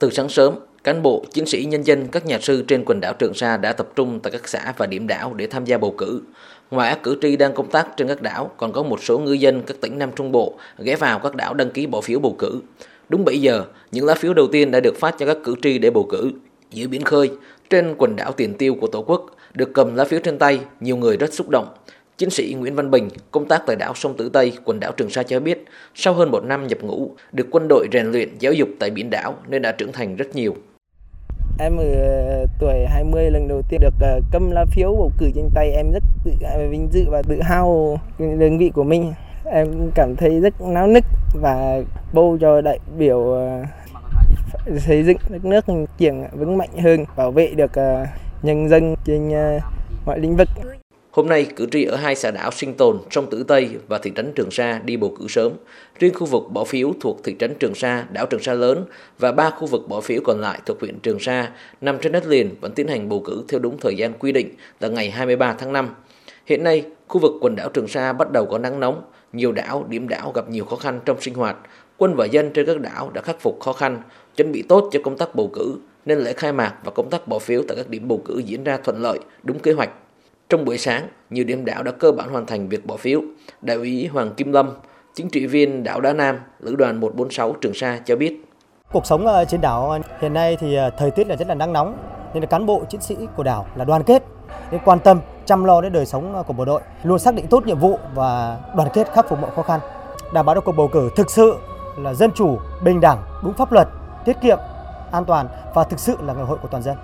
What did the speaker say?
Từ sáng sớm, cán bộ, chiến sĩ nhân dân, các nhà sư trên quần đảo Trường Sa đã tập trung tại các xã và điểm đảo để tham gia bầu cử. Ngoài các cử tri đang công tác trên các đảo, còn có một số ngư dân các tỉnh Nam Trung Bộ ghé vào các đảo đăng ký bỏ phiếu bầu cử. Đúng 7 giờ, những lá phiếu đầu tiên đã được phát cho các cử tri để bầu cử. Dưới biển khơi, trên quần đảo tiền tiêu của Tổ quốc, được cầm lá phiếu trên tay, nhiều người rất xúc động. Chiến sĩ Nguyễn Văn Bình, công tác tại đảo Sông Tử Tây, quần đảo Trường Sa cho biết, sau hơn một năm nhập ngũ, được quân đội rèn luyện giáo dục tại biển đảo nên đã trưởng thành rất nhiều. Em ở ờ, tuổi 20 lần đầu tiên được ờ, cầm lá phiếu bầu cử trên tay em rất tự à, vinh dự và tự hào đơn vị của mình. Em cảm thấy rất náo nức và bầu cho đại biểu ờ, xây dựng đất nước triển vững mạnh hơn, bảo vệ được nhân dân trên mọi lĩnh vực. Hôm nay, cử tri ở hai xã đảo Sinh Tồn, sông Tử Tây và thị trấn Trường Sa đi bầu cử sớm. Riêng khu vực bỏ phiếu thuộc thị trấn Trường Sa, đảo Trường Sa lớn và ba khu vực bỏ phiếu còn lại thuộc huyện Trường Sa nằm trên đất liền vẫn tiến hành bầu cử theo đúng thời gian quy định là ngày 23 tháng 5. Hiện nay, khu vực quần đảo Trường Sa bắt đầu có nắng nóng, nhiều đảo, điểm đảo gặp nhiều khó khăn trong sinh hoạt. Quân và dân trên các đảo đã khắc phục khó khăn, chuẩn bị tốt cho công tác bầu cử, nên lễ khai mạc và công tác bỏ phiếu tại các điểm bầu cử diễn ra thuận lợi, đúng kế hoạch. Trong buổi sáng, nhiều điểm đảo đã cơ bản hoàn thành việc bỏ phiếu. Đại úy Hoàng Kim Lâm, chính trị viên đảo Đá Nam, lữ đoàn 146 Trường Sa cho biết. Cuộc sống ờ, trên đảo ờ, hiện nay thì ờ, thời tiết là rất là nắng nóng, nên là cán bộ chiến sĩ của đảo là đoàn kết, nên quan tâm chăm lo đến đời sống của bộ đội, luôn xác định tốt nhiệm vụ và đoàn kết khắc phục mọi khó khăn, đảm bảo được cuộc bầu cử thực sự là dân chủ, bình đẳng, đúng pháp luật, tiết kiệm, an toàn và thực sự là ngày hội của toàn dân.